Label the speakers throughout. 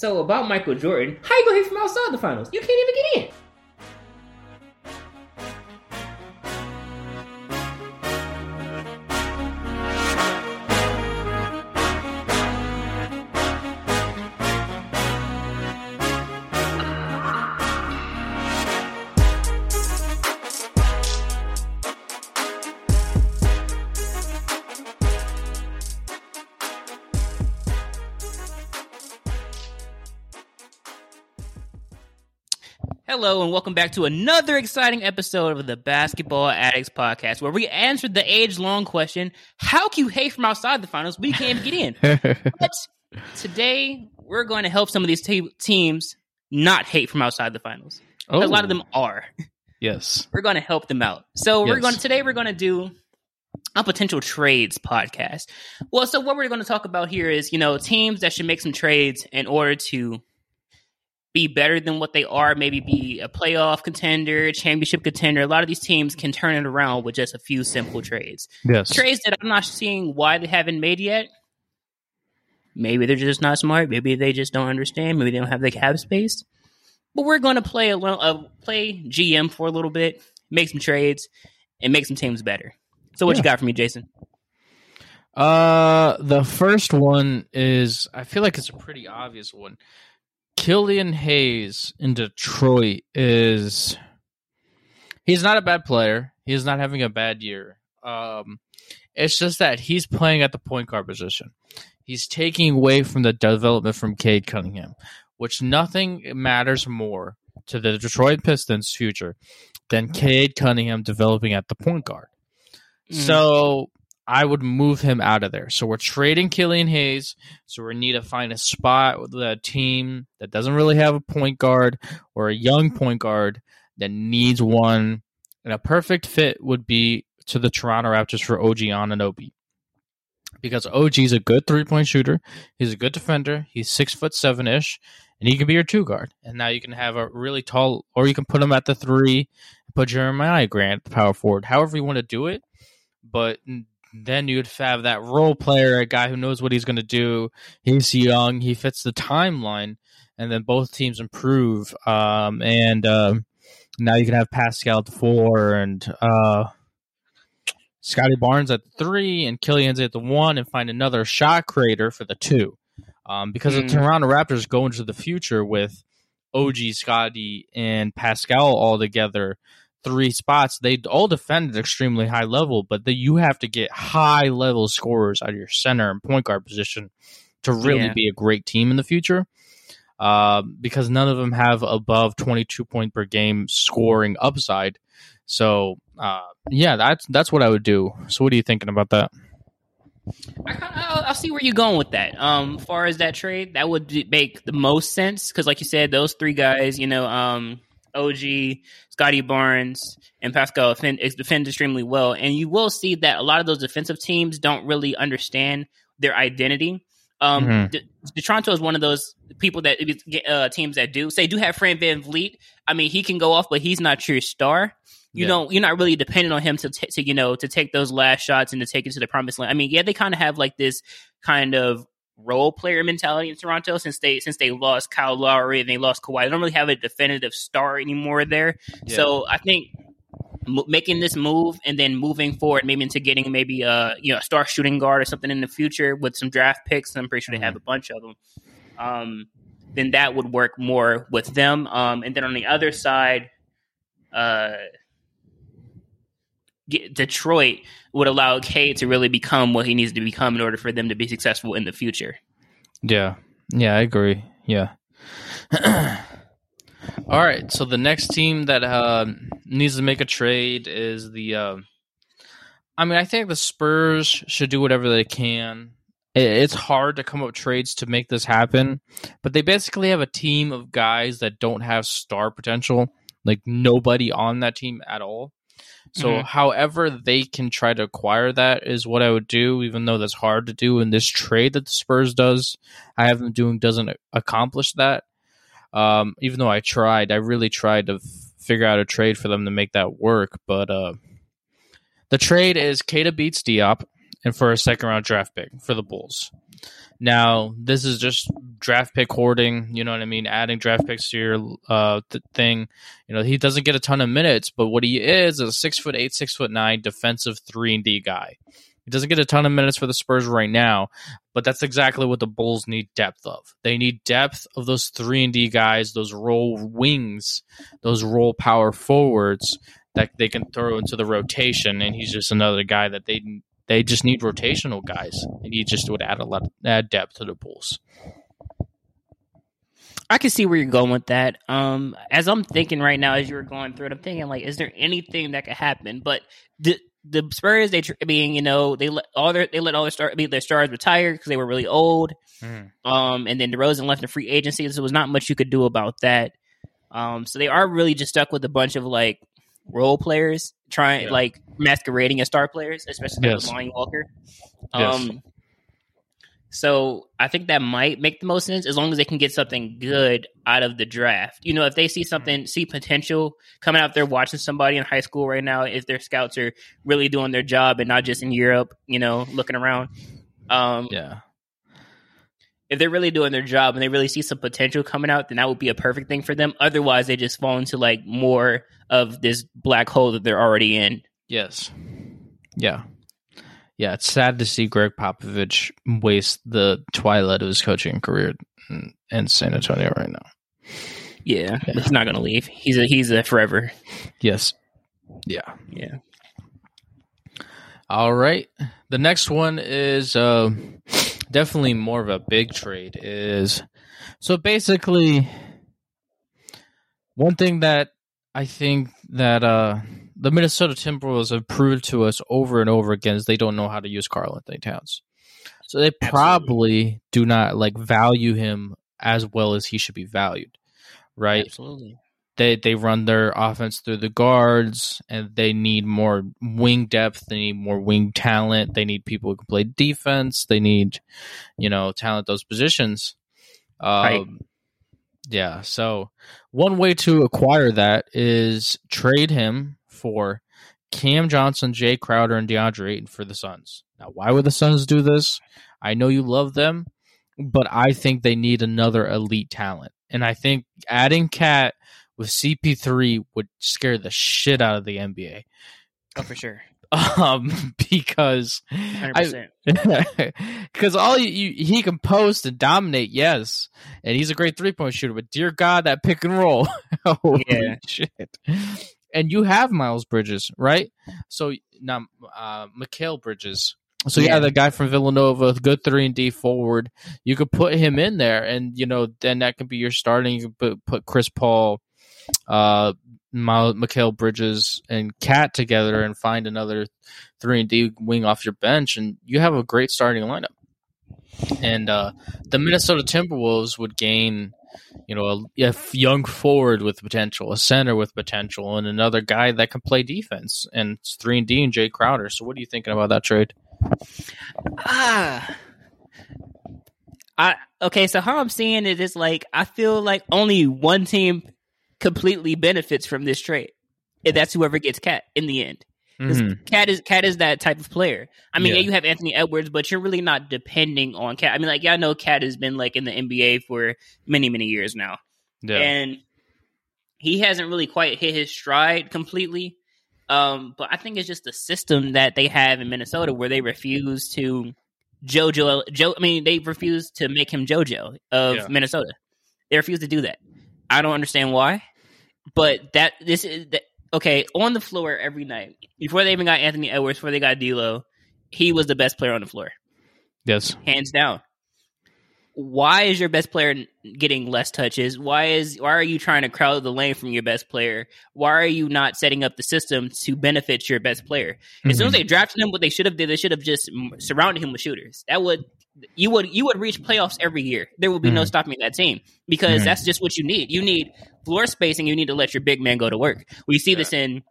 Speaker 1: So about Michael Jordan, how you gonna hit from outside the finals? You can't even get in. Hello and welcome back to another exciting episode of the Basketball Addicts Podcast, where we answered the age-long question: How can you hate from outside the finals, We can't even get in? but today, we're going to help some of these te- teams not hate from outside the finals.
Speaker 2: Oh.
Speaker 1: A lot of them oh. are.
Speaker 2: Yes.
Speaker 1: We're going to help them out. So we're
Speaker 2: Yes.
Speaker 1: going to, today. We're going to do a potential trades podcast. Well, so what we're going to talk about here is you know teams that should make some trades in order to be better than what they are, maybe be a playoff contender, championship contender. A lot of these teams can turn it around with just a few simple trades.
Speaker 2: Yes.
Speaker 1: Trades that I'm not seeing why they haven't made yet. Maybe they're just not smart. Maybe they just don't understand. Maybe they don't have the cap space. But we're going to play a little, uh, play GM for a little bit, make some trades, and make some teams better. So, what you got for me, Jason?
Speaker 2: Uh, the first one is I feel like it's a pretty obvious one. Killian Hayes in Detroit is he's not a bad player. He's not having a bad year. Um, it's just that he's playing at the point guard position. He's taking away from the development from Cade Cunningham, which nothing matters more to the Detroit Pistons' future than Cade Cunningham developing at the point guard. So I would move him out of there. So we're trading Killian Hayes. So we need to find a spot with a team that doesn't really have a point guard or a young point guard that needs one. And a perfect fit would be to the Toronto Raptors for OG Anunoby. Because OG is a good three point shooter. He's a good defender. He's six foot seven ish. And he can be your two guard. And now you can have a really tall or you can put him at the three put Jeremiah Grant the power forward. However you want to do it but then you'd have that role player, a guy who knows what he's going to do. He's young, he fits the timeline, and then both teams improve. Um, and um, now you can have Pascal at the four and uh, Scottie Barnes at three and Killian's at the one, and find another shot creator for the two. Um, because
Speaker 1: Hmm.
Speaker 2: the Toronto Raptors go into the future with OG, Scottie, and Pascal all together three spots. They all defend at extremely high level, but the, you have to get high level scorers out of your center and point guard position to really
Speaker 1: Yeah.
Speaker 2: be a great team in the future. Um, because none of them have above 22 point per game scoring upside. So, uh, yeah, that's that's what I would do. So, what are you thinking about that?
Speaker 1: I, I'll, I'll see where you're going with that. Um, as far as that trade, that would make the most sense because, like you said, those three guys, you know, um, OG, Scottie Barnes, and Pascal defend, defend extremely well, and you will see that a lot of those defensive teams don't really understand their identity. Um,
Speaker 2: Mhm.
Speaker 1: De- De- Toronto is one of those people that uh, teams that do say do have Fred VanVleet. I mean, he can go off, but he's not your star. You
Speaker 2: Yeah.
Speaker 1: don't. You're not really dependent on him to, t- to you know to take those last shots and to take it to the promised land. I mean, yeah, they kind of have like this kind of role player mentality in Toronto since they since they lost Kyle Lowry and they lost Kawhi. They don't really have a definitive star anymore there. So I think m- making this move and then moving forward, maybe into getting maybe a you know a star shooting guard or something in the future with some draft picks. I'm pretty sure they have a bunch of them. Um, then that would work more with them. Um, and then on the other side, uh, Detroit would allow K to really become what he needs to become in order for them to be successful in the future.
Speaker 2: Yeah. Yeah, I agree. Yeah. All right. So the next team that uh, needs to make a trade is the. Uh, I mean, I think the Spurs should do whatever they can. it's hard to come up trades to make this happen. But they basically have a team of guys that don't have star potential, like nobody on that team at all. So,
Speaker 1: Mhm.
Speaker 2: however they can try to acquire that is what I would do, even though that's hard to do in this trade that the Spurs does. I have them doing doesn't accomplish that. Um, even though I tried, I really tried to f- figure out a trade for them to make that work. But uh, the trade is Keita Bates-Diop and for a second round draft pick for the Bulls. Now, this is just draft pick hoarding, you know what I mean? Adding draft picks to your uh, th- thing. You know, he doesn't get a ton of minutes, but what he is is a six foot eight, six foot nine defensive three and D guy. He doesn't get a ton of minutes for the Spurs right now, but that's exactly what the Bulls need depth of. They need depth of those three and D guys, those role wings, those role power forwards that they can throw into the rotation. And he's just another guy that they they just need rotational guys, and you just would add a lot add depth to the Bulls.
Speaker 1: I can see where you're going with that. Um, as I'm thinking right now, as you were going through it, I'm thinking like, is there anything that could happen? But the the Spurs, they tr- I mean, you know, they let all their they let all their star, I mean, their stars retire because they were really old. Um, and then DeRozan left in free agency, so there was not much you could do about that. Um, so they are really just stuck with a bunch of like role players trying
Speaker 2: Yeah.
Speaker 1: like masquerading as star players, especially like
Speaker 2: Yes.
Speaker 1: with Lonnie Walker.
Speaker 2: Yes.
Speaker 1: Um, so I think that might make the most sense as long as they can get something good out of the draft. You know, if they see something, see potential coming out there watching somebody in high school right now, if their scouts are really doing their job and not just in Europe, you know, looking around. Um,
Speaker 2: Yeah,
Speaker 1: if they're really doing their job and they really see some potential coming out, then that would be a perfect thing for them. Otherwise, they just fall into like more of this black hole that they're already in.
Speaker 2: yes, yeah, yeah. It's sad to see Gregg Popovich waste the twilight of his coaching career in, in San Antonio right now.
Speaker 1: Yeah, but he's not going to leave. He's a he's a forever.
Speaker 2: Yes, yeah.
Speaker 1: Yeah.
Speaker 2: All right. The next one is uh, definitely more of a big trade. Is so basically one thing that I think that uh, the Minnesota Timberwolves have proved to us over and over again is they don't know how to use Karl-Anthony Towns. So they probably do not like value him as well as he should be valued, right?
Speaker 1: Absolutely.
Speaker 2: they they run their offense through the guards and they need more wing depth they need more wing talent they need people who can play defense they need you know talent those positions um,
Speaker 1: Right.
Speaker 2: Yeah so one way to acquire that is trade him for Cam Johnson, Jae Crowder, and DeAndre Ayton for the Suns. Now, why would the Suns do this? I know you love them, but I think they need another elite talent. And I think adding Cat with CP3 would scare the shit out of the NBA.
Speaker 1: Oh, for sure.
Speaker 2: Um, because because all you, you he can post and dominate, yes, and he's a great three point shooter. But dear God, that pick and roll, oh
Speaker 1: Yeah.
Speaker 2: shit! And you have Miles Bridges, right? So now, uh, Mikal Bridges. So yeah,
Speaker 1: Yeah.
Speaker 2: the guy from Villanova, good three and D forward. You could put him in there, and you know then that can be your starting. You could put, put Chris Paul, uh, Mikal Bridges, and Cat together, and find another three and D wing off your bench, and you have a great starting lineup. And uh, the Minnesota Timberwolves would gain, you know, a young forward with potential, a center with potential, and another guy that can play defense. And it's three and D and Jae Crowder. So, what are you thinking about that trade?
Speaker 1: Ah. I okay, so how I'm seeing it is like I feel like only one team completely benefits from this trade. And that's whoever gets Cat in the end.
Speaker 2: Mhm.
Speaker 1: Cat is Cat is that type of player. I mean, yeah.
Speaker 2: Yeah.
Speaker 1: you have Anthony Edwards, but you're really not depending on Cat. I mean, like, yeah, I know Cat has been like in the NBA for many, many years now.
Speaker 2: Yeah.
Speaker 1: and he hasn't really quite hit his stride completely. Um, but I think it's just the system that they have in Minnesota where they refuse to JoJo. Joe, I mean, they refuse to make him JoJo of
Speaker 2: Yeah.
Speaker 1: Minnesota. They refuse to do that. I don't understand why, but that this is that, okay on the floor every night before they even got Anthony Edwards, before they got D'Lo. He was the best player on the floor
Speaker 2: yes.
Speaker 1: hands down. Why is your best player getting less touches? Why is why are you trying to crowd the lane from your best player? Why are you not setting up the system to benefit your best player? As soon as
Speaker 2: Mhm.
Speaker 1: they drafted him, what they should have did, they should have just surrounded him with shooters. That would you would you would reach playoffs every year. There would be no
Speaker 2: Mhm.
Speaker 1: stopping that team because
Speaker 2: Mhm.
Speaker 1: that's just what you need. You need floor spacing. You need to let your big man go to work. We see this in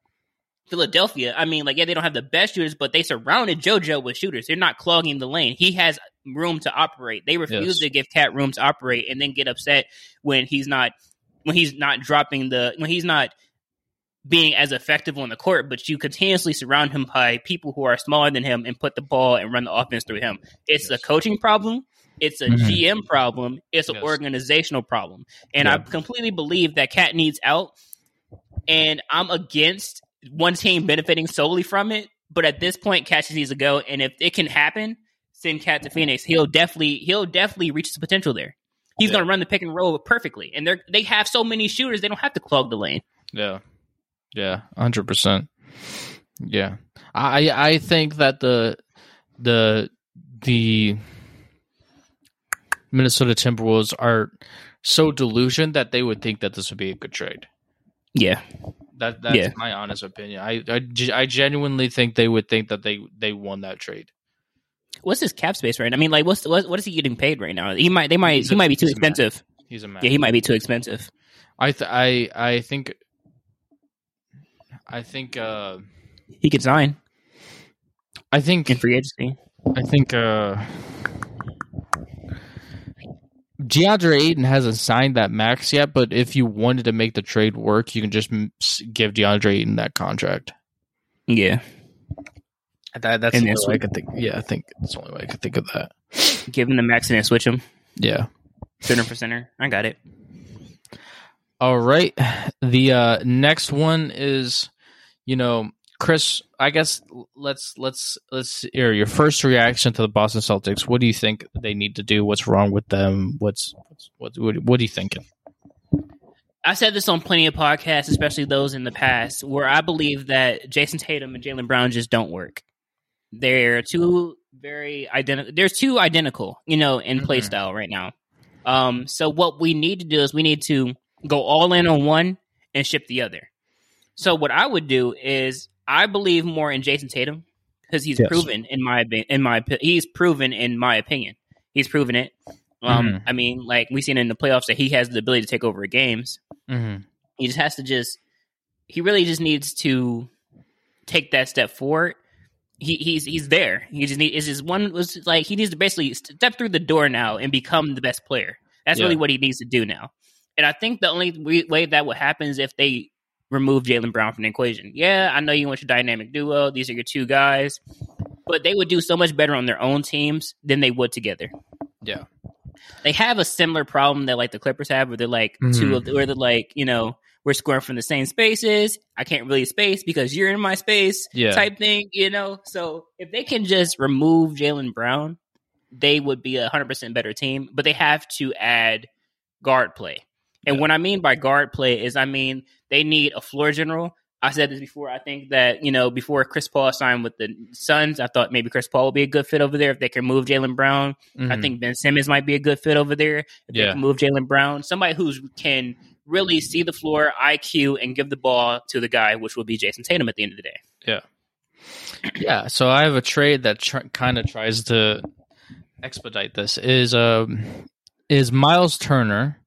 Speaker 1: Philadelphia. I mean, like yeah, they don't have the best shooters, but they surrounded JoJo with shooters. They're not clogging the lane. He has room to operate. They refuse
Speaker 2: Yes.
Speaker 1: to give Cat room to operate, and then get upset when he's not when he's not dropping the when he's not being as effective on the court, but you continuously surround him by people who are smaller than him and put the ball and run the offense through him. It's
Speaker 2: Yes.
Speaker 1: a coaching problem. It's a
Speaker 2: Mhm.
Speaker 1: GM problem. It's an
Speaker 2: Yes.
Speaker 1: organizational problem. And
Speaker 2: Yeah.
Speaker 1: I completely believe that Cat needs out. And I'm against one team benefiting solely from it. But at this point, Cat just needs to go. And if it can happen, send Cat to Phoenix. He'll definitely he'll definitely reach his potential there. He's
Speaker 2: Yeah.
Speaker 1: going to run the pick and roll perfectly. And they're they have so many shooters, they don't have to clog the lane.
Speaker 2: Yeah, yeah, hundred percent. Yeah, I I think that the the the Minnesota Timberwolves are so delusioned that they would think that this would be a good trade.
Speaker 1: Yeah.
Speaker 2: That that's
Speaker 1: Yeah.
Speaker 2: my honest opinion. I, I I genuinely think they would think that they they won that trade.
Speaker 1: What's his cap space right now? I mean, like, what's what, what is he getting paid right now? He might, they might,
Speaker 2: He's
Speaker 1: he
Speaker 2: a-
Speaker 1: might be too expensive.
Speaker 2: He's a man.
Speaker 1: Yeah, he might be too expensive.
Speaker 2: I th- I I think I think uh
Speaker 1: He could sign
Speaker 2: I think
Speaker 1: in free agency.
Speaker 2: I think uh DeAndre Ayton hasn't signed that max yet, but if you wanted to make the trade work, you can just give DeAndre Ayton that contract.
Speaker 1: Yeah,
Speaker 2: That, that's
Speaker 1: And
Speaker 2: the only way I
Speaker 1: switch-
Speaker 2: could think. Yeah, I think that's the only way I could think of that.
Speaker 1: give him the max and then switch him
Speaker 2: Yeah.
Speaker 1: center for center. I got it.
Speaker 2: All right. The uh, next one is, you know, Chris. I guess let's let's let's hear your first reaction to the Boston Celtics. What do you think they need to do? What's wrong with them? What's what's what? What are you thinking?
Speaker 1: I said this on plenty of podcasts, especially those in the past, where I believe that Jayson Tatum and Jaylen Brown just don't work. They're two very identical. There's two identical, you know, in play
Speaker 2: Mhm.
Speaker 1: style right now. Um, so what we need to do is we need to go all in on one and ship the other. So what I would do is I believe more in Jayson Tatum because he's
Speaker 2: Yes.
Speaker 1: proven in my in my he's proven in my opinion. He's proven it. Um,
Speaker 2: Mhm.
Speaker 1: I mean, like we've seen in the playoffs that he has the ability to take over games.
Speaker 2: Mm-hmm.
Speaker 1: He just has to just he really just needs to take that step forward. He he's he's there. He just need is just one was like he needs to basically step through the door now and become the best player. That's
Speaker 2: Yeah.
Speaker 1: really what he needs to do now. And I think the only way that would happen is if they remove Jaylen Brown from the equation. Yeah, I know you want your dynamic duo. These are your two guys, but they would do so much better on their own teams than they would together
Speaker 2: Yeah.
Speaker 1: they have a similar problem that like the Clippers have, where they're like two
Speaker 2: Mhm.
Speaker 1: of where they're like you know we're scoring from the same spaces. I can't really space because you're in my space,
Speaker 2: Yeah.
Speaker 1: type thing. You know, so if they can just remove Jaylen Brown, they would be a hundred percent better team. But they have to add guard play, and
Speaker 2: Yeah.
Speaker 1: what I mean by guard play is I mean they need a floor general. I said this before. I think that you know before Chris Paul signed with the Suns, I thought maybe Chris Paul would be a good fit over there if they can move Jaylen Brown. I think Ben Simmons might be a good fit over there. If they can move Jaylen Brown, somebody who can really see the floor, IQ, and give the ball to the guy, which will be Jayson Tatum at the end of the day.
Speaker 2: Yeah. Yeah, so I have a trade that tr- kind of tries to expedite this. Is um is Miles Turner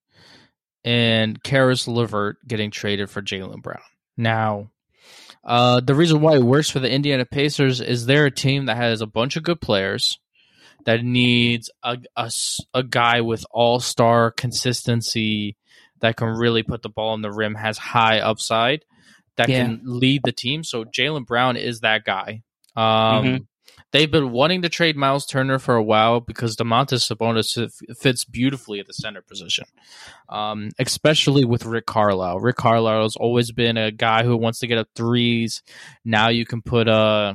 Speaker 2: and Caris LeVert getting traded for Jaylen Brown? Now, uh, the reason why it works for the Indiana Pacers is they're a team that has a bunch of good players that needs a a guy with all star consistency that can really put the ball in the rim, has high upside, that
Speaker 1: Yeah.
Speaker 2: can lead the team. So Jaylen Brown is that guy. Um,
Speaker 1: Mhm.
Speaker 2: They've been wanting to trade Miles Turner for a while because Domantas Sabonis fits beautifully at the center position, um, especially with Rick Carlisle. Rick Carlisle has always been a guy who wants to get up threes. Now you can put uh,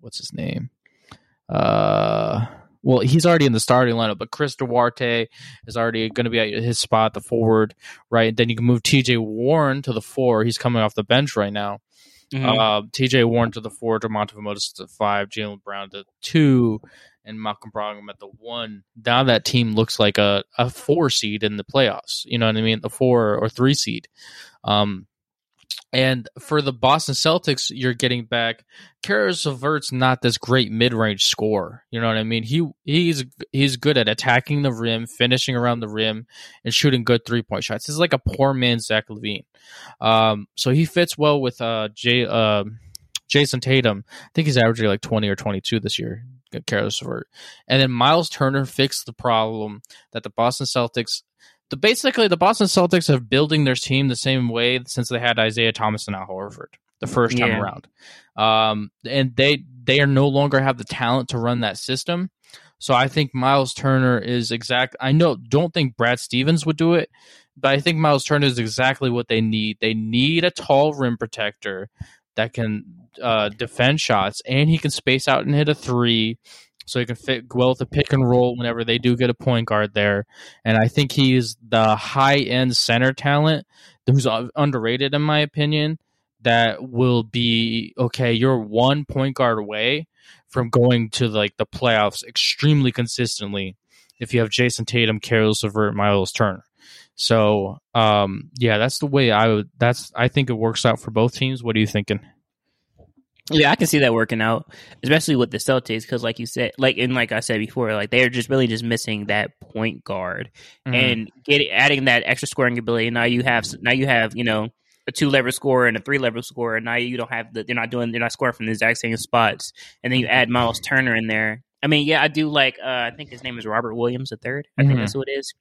Speaker 2: what's his name? Uh, well, he's already in the starting lineup, but Chris Duarte is already going to be at his spot, the forward, right? Then you can move T.J. Warren to the four. He's coming off the bench right now.
Speaker 1: Mhm.
Speaker 2: Uh, TJ Warren to the four, Demonte Motis to the five, Jaylen Brown to two, and Malcolm Brogdon at the one. Now that team looks like a, a four seed in the playoffs. You know what I mean? A four or three seed. Um, And for the Boston Celtics, you're getting back. Caris LeVert's not this great mid-range scorer. You know what I mean? He he's he's good at attacking the rim, finishing around the rim, and shooting good three-point shots. He's like a poor man's Zach LaVine. Um, so he fits well with uh, Jay, uh, Jayson Tatum. I think he's averaging like 20 or 22 this year. Caris LeVert, and then Miles Turner fixed the problem that the Boston Celtics the basically the Boston Celtics have building their team the same way since they had Isaiah Thomas and Al Horford the first time
Speaker 1: Yeah.
Speaker 2: around. Um, and they they are no longer have the talent to run that system. So I think Miles Turner is exact. I know don't think Brad Stevens would do it, but I think Miles Turner is exactly what they need. They need a tall rim protector that can uh, defend shots and he can space out and hit a three. So he can fit with a pick and roll whenever they do get a point guard there and I think he's the high end center talent who's underrated in my opinion. That will be okay. You're one point guard away from going to like the playoffs extremely consistently. If you have Jayson Tatum, Caris LeVert, Miles Turner, so um, yeah, that's the way I would. That's I think it works out for both teams. What are you thinking?
Speaker 1: Yeah, I can see that working out, especially with the Celtics, because like you said, like and like I said before, like they're just really just missing that point guard
Speaker 2: Mm-hmm.
Speaker 1: and get adding that extra scoring ability. Now you have now you have you know a two level scorer and a three level scorer. And now you don't have the they're not doing they're not scoring from the exact same spots, and then you add Miles Turner in there. I mean, yeah, I do like. Uh, I think his name is Robert Williams the third. I
Speaker 2: Mhm.
Speaker 1: think that's who it is.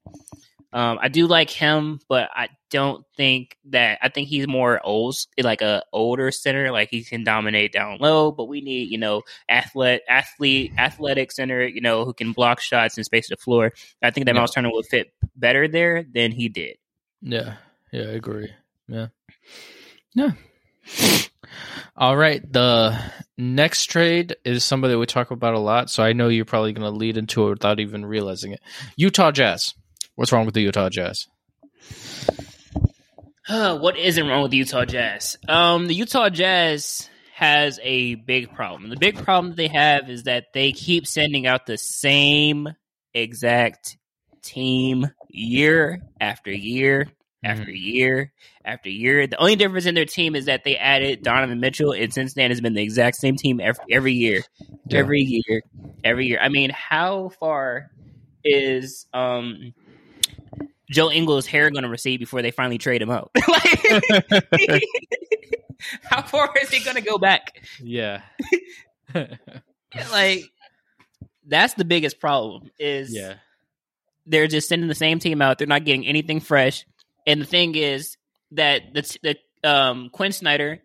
Speaker 1: Um, I do like him, but I don't think that. I think he's more old, like a older center. Like he can dominate down low, but we need you know athlete, athlete, athletic center. You know who can block shots and space the floor. I think that
Speaker 2: Yeah.
Speaker 1: Miles Turner would fit better there than he did.
Speaker 2: Yeah, yeah, I agree. Yeah, yeah. All right, the next trade is somebody we talk about a lot, so I know you're probably going to lead into it without even realizing it. Utah Jazz. What's wrong with the Utah Jazz?
Speaker 1: what isn't wrong with the Utah Jazz? Um, the Utah Jazz has a big problem. The big problem that they have is that they keep sending out the same exact team year after year after year after year. The only difference in their team is that they added Donovan Mitchell, and since then it's been the exact same team every, every year,
Speaker 2: Yeah.
Speaker 1: every year, every year. I mean, how far is um Joe Ingles' hair going to recede before they finally trade him out? like, how far is he going to go back?
Speaker 2: Yeah,
Speaker 1: Like, that's the biggest problem. Is
Speaker 2: yeah,
Speaker 1: they're just sending the same team out. They're not getting anything fresh. And the thing is that the, the um, Quin Snyder,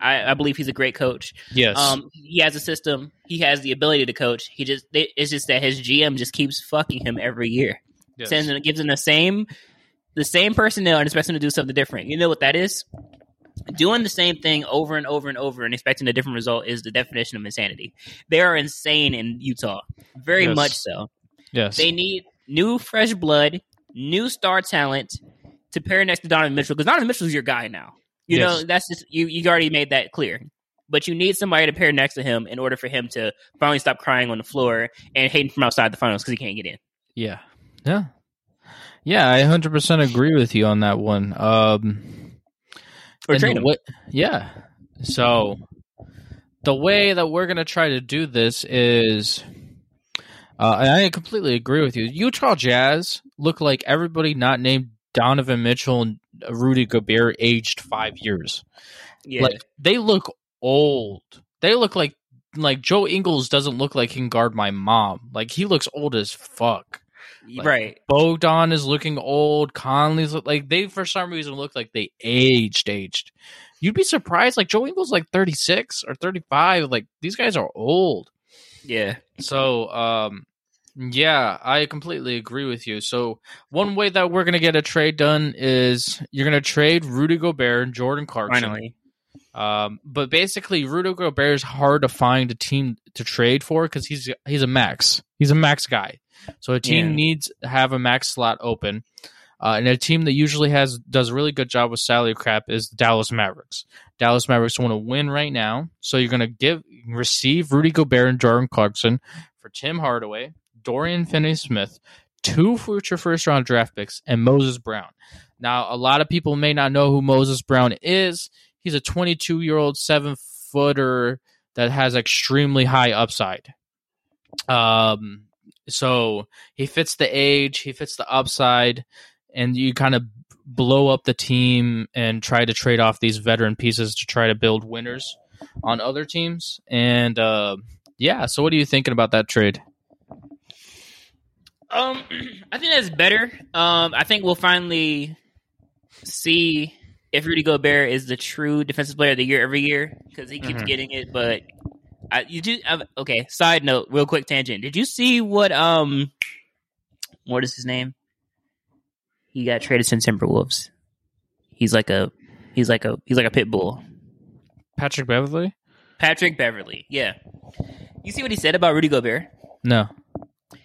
Speaker 1: I, I believe he's a great coach.
Speaker 2: yes,
Speaker 1: Um, he has a system. He has the ability to coach. He just they, it's just that his GM just keeps fucking him every year.
Speaker 2: Yes.
Speaker 1: Sends him, gives them the same the same personnel and expects him to do something different. You know what that is? Doing the same thing over and over and over and expecting a different result is the definition of insanity. They are insane in Utah, very
Speaker 2: Yes.
Speaker 1: much so.
Speaker 2: yes.
Speaker 1: They need new, fresh blood, new star talent to pair next to Donovan Mitchell because Donovan Mitchell is your guy now. You
Speaker 2: Yes.
Speaker 1: know that's just you. You already made that clear. But you need somebody to pair next to him in order for him to finally stop crying on the floor and hating from outside the finals because he can't get in.
Speaker 2: Yeah. Yeah. Yeah, I 100% agree with you on that one. Um
Speaker 1: Or
Speaker 2: and
Speaker 1: trade
Speaker 2: the
Speaker 1: him.
Speaker 2: way- yeah. So the way that we're going to try to do this is uh, and I completely agree with you. Utah Jazz look like everybody not named Donovan Mitchell and Rudy Gobert aged 5 years.
Speaker 1: Yeah,
Speaker 2: Like they look old. They look like like Joe Ingles doesn't look like he can guard my mom. Like he looks old as fuck. Like-
Speaker 1: right.
Speaker 2: Bogdan is looking old. Conley's look like they for some reason look like they aged, aged. You'd be surprised. Like Joe Ingles, like thirty six or thirty five. Like these guys are old.
Speaker 1: Yeah,
Speaker 2: So, um, yeah, I completely agree with you. So one way that we're gonna get a trade done is you're gonna trade Rudy Gobert and Jordan Clarkson.
Speaker 1: finally.
Speaker 2: Um, but basically, Rudy Gobert is hard to find a team to trade for because he's he's a max. He's a max guy. So a team
Speaker 1: Yeah.
Speaker 2: needs to have a max slot open. Uh, and a team that usually has does a really good job with salary cap is the Dallas Mavericks. Dallas Mavericks want to win right now, so you're going to give receive Rudy Gobert and Jordan Clarkson for Tim Hardaway, Dorian Finney-Smith, two future first round draft picks, and Moses Brown. Now, a lot of people may not know who Moses Brown is. he's a 22 year old seven footer that has extremely high upside. Um, so he fits the age, he fits the upside, and you kind of blow up the team and try to trade off these veteran pieces to try to build winners on other teams. And uh, yeah, so what are you thinking about that trade?
Speaker 1: Um, I think that's better. Um, I think we'll finally see if Rudy Gobert is the true defensive player of the year every year because he keeps
Speaker 2: Mhm.
Speaker 1: getting it. But I, you do uh, okay. Side note, real quick tangent. Did you see what um, what is his name? He got traded to Timberwolves. He's like a he's like a he's like a pit bull.
Speaker 2: Patrick Beverley?
Speaker 1: Patrick Beverley. Yeah. You see what he said about Rudy Gobert?
Speaker 2: No.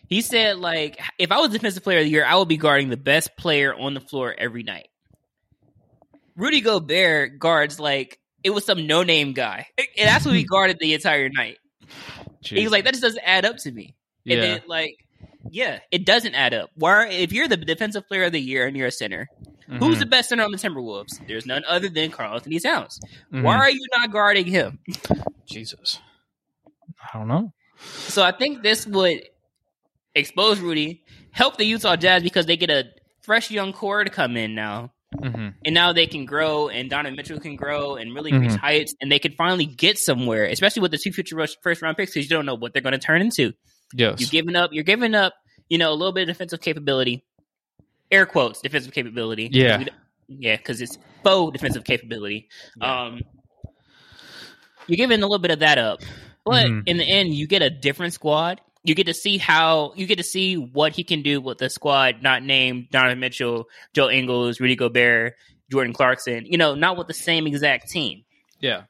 Speaker 1: He said, like, if I was defensive player of the year, I would be guarding the best player on the floor every night. Rudy Gobert guards like it was some no name guy. And that's what he guarded the entire night. He was like, that just doesn't add up to me.
Speaker 2: yeah.
Speaker 1: And then like, yeah, it doesn't add up. Why if you're the defensive player of the year and you're a center, who's
Speaker 2: Mhm.
Speaker 1: the best center on the Timberwolves? There's none other than Karl-Anthony Towns.
Speaker 2: Mhm.
Speaker 1: Why are you not guarding him?
Speaker 2: Jesus. I don't know.
Speaker 1: So I think this would expose Rudy, help the Utah Jazz because they get a fresh young core to come in now.
Speaker 2: Hmm
Speaker 1: And now they can grow, and Donovan Mitchell can grow and really
Speaker 2: Mhm.
Speaker 1: reach heights, and they can finally get somewhere, especially with the two future rush- first round picks because you don't know what they're going to turn into.
Speaker 2: Yes.
Speaker 1: You're giving up, you're giving up, you know, a little bit of defensive capability, air quotes, defensive capability.
Speaker 2: Yeah.
Speaker 1: Yeah, because it's faux defensive capability. Um, you're giving a little bit of that up, but
Speaker 2: Mhm.
Speaker 1: in the end, you get a different squad. You get to see how you get to see what he can do with the squad not named Donovan Mitchell, Joe Ingles, Rudy Gobert, Jordan Clarkson. You know, not with the same exact team.
Speaker 2: Yeah.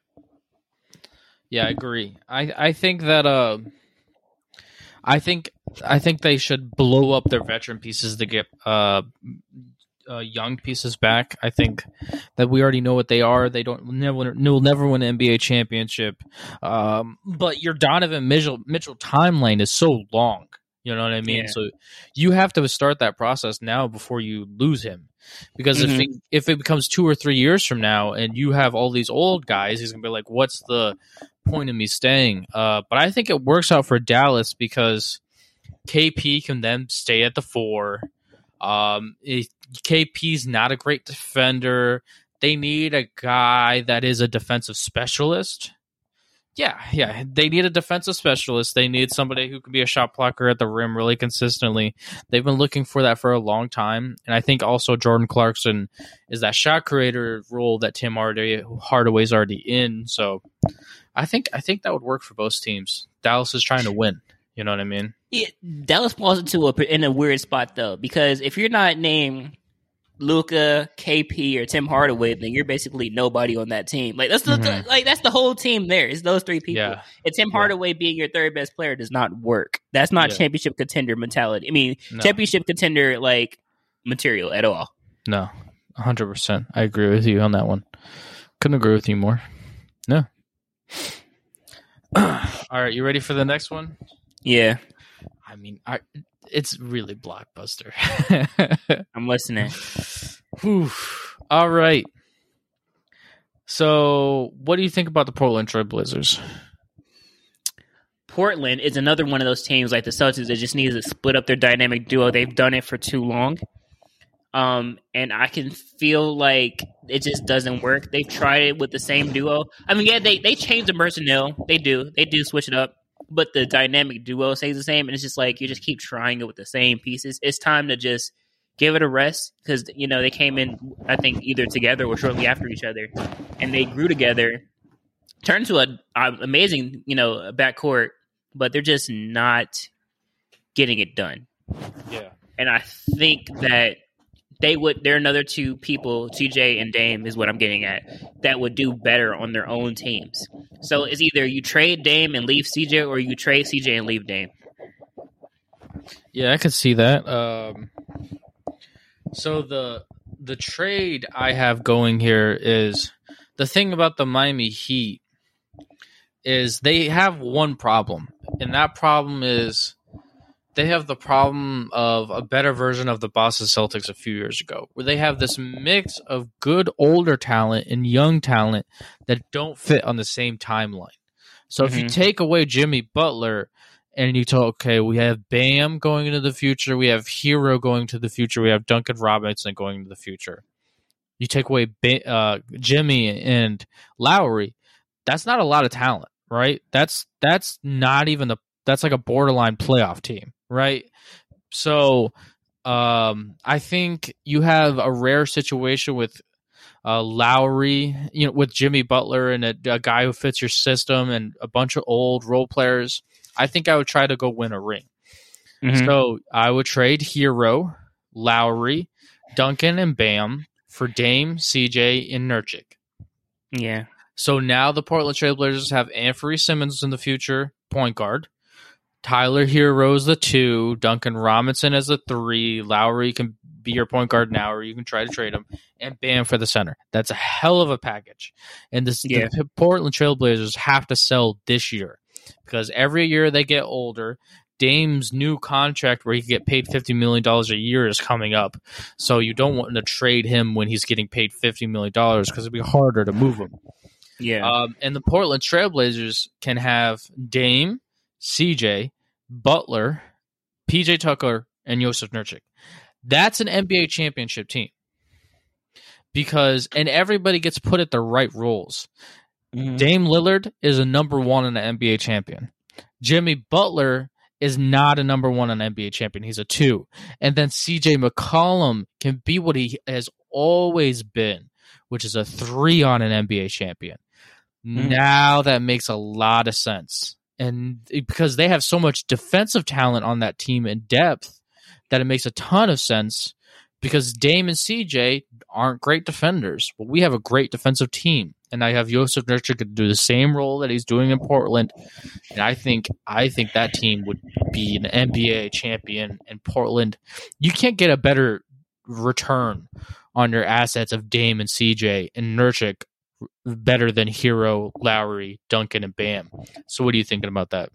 Speaker 2: Yeah, I agree. I I think that uh I think I think they should blow up their veteran pieces to get uh, uh young pieces back. I think that we already know what they are. They don't never will never win an NBA championship. Um but your Donovan Mitchell Mitchell timeline is so long. You know what I mean?
Speaker 1: Yeah.
Speaker 2: So you have to start that process now before you lose him. Because if
Speaker 1: Mhm.
Speaker 2: it, if it becomes two or three years from now and you have all these old guys, he's gonna be like, "What's the point of me staying?" Uh, but I think it works out for Dallas because KP can then stay at the four. Um, it, KP's not a great defender. They need a guy that is a defensive specialist. Yeah, yeah. They need a defensive specialist. They need somebody who can be a shot blocker at the rim really consistently. They've been looking for that for a long time. And I think also Jordan Clarkson is that shot creator role that Tim Hardaway, Hardaway's already in. So I think I think that would work for both teams. Dallas is trying to win. You know what I mean?
Speaker 1: Yeah, Dallas falls into a in a weird spot though because if you're not named Luka, KP, or Tim Hardaway, then you're basically nobody on that team. Like that's the
Speaker 2: Mhm.
Speaker 1: like that's the whole team there. It's those three people.
Speaker 2: Yeah.
Speaker 1: And Tim
Speaker 2: Yeah.
Speaker 1: Hardaway being your third best player does not work. That's not
Speaker 2: Yeah.
Speaker 1: championship contender mentality. I mean,
Speaker 2: No.
Speaker 1: championship contender like material at all.
Speaker 2: No, hundred percent. I agree with you on that one. Couldn't agree with you more. No. All right, you ready for the next one?
Speaker 1: Yeah,
Speaker 2: I mean, I, it's really blockbuster.
Speaker 1: I'm listening.
Speaker 2: Whew. All right. So, what do you think about the Portland Trail Blazers?
Speaker 1: Portland is another one of those teams like the Celtics that just needs to split up their dynamic duo. They've done it for too long. Um, and I can feel like it just doesn't work. They've tried it with the same duo. I mean, yeah, they they change the personnel. They do. They do switch it up. But the dynamic duo stays the same, and it's just like you just keep trying it with the same pieces. It's time to just give it a rest because you know they came in, I think, either together or shortly after each other, and they grew together, turned to a, a amazing, you know, backcourt. But they're just not getting it done
Speaker 2: Yeah.
Speaker 1: and I think that they would. There are another two people, CJ and Dame, is what I'm getting at, that would do better on their own teams. So it's either you trade Dame and leave CJ, or you trade CJ and leave Dame.
Speaker 2: Yeah, I could see that. Um, so the the trade I have going here is the thing about the Miami Heat is they have one problem, and that problem is they have the problem of a better version of the Boston Celtics a few years ago, where they have this mix of good older talent and young talent that don't fit on the same timeline. So if you
Speaker 1: Mhm.
Speaker 2: take away Jimmy Butler and you talk, okay, we have Bam going into the future, we have Herro going to the future, we have Duncan Robinson going into the future. You take away ba- uh, Jimmy and Lowry, that's not a lot of talent, right? That's that's not even the that's like a borderline playoff team, right? So um I think you have a rare situation with uh Lowry, you know, with Jimmy Butler and a, a guy who fits your system and a bunch of old role players. I think I would try to go win a ring.
Speaker 1: Mhm.
Speaker 2: So I would trade Herro, Lowry, Duncan, and Bam for Dame, CJ, and Nurkic.
Speaker 1: yeah.
Speaker 2: So now the Portland Trailblazers have Anthony Simons in the future, point guard. Tyler Herro's the two, Duncan Robinson as the three, Lowry can be your point guard now, or you can try to trade him, and Bam for the center. That's a hell of a package. And this,
Speaker 1: Yeah.
Speaker 2: the Portland Trailblazers have to sell this year because every year they get older. Dame's new contract, where he can get paid fifty million dollars a year, is coming up. So you don't want to trade him when he's getting paid fifty million dollars because it'd be harder to move him.
Speaker 1: Yeah.
Speaker 2: Um, and the Portland Trailblazers can have Dame, CJ, Butler, PJ Tucker, and Joseph Nurkic. That's an NBA championship team. Because and everybody gets put at the right roles.
Speaker 1: Mhm.
Speaker 2: Dame Lillard is a number one and an NBA champion. Jimmy Butler is not a number one and NBA champion. He's a two. And then CJ McCollum can be what he has always been, which is a three on an NBA champion.
Speaker 1: Mhm.
Speaker 2: Now that makes a lot of sense. And because they have so much defensive talent on that team in depth, that it makes a ton of sense because Dame and CJ aren't great defenders, but we have a great defensive team. And I have Joseph Nurkic to do the same role that he's doing in Portland. And I think I think that team would be an NBA champion in Portland. You can't get a better return on your assets of Dame and CJ and Nurkic better than Herro, Lowry, Duncan, and Bam. So what are you thinking about that?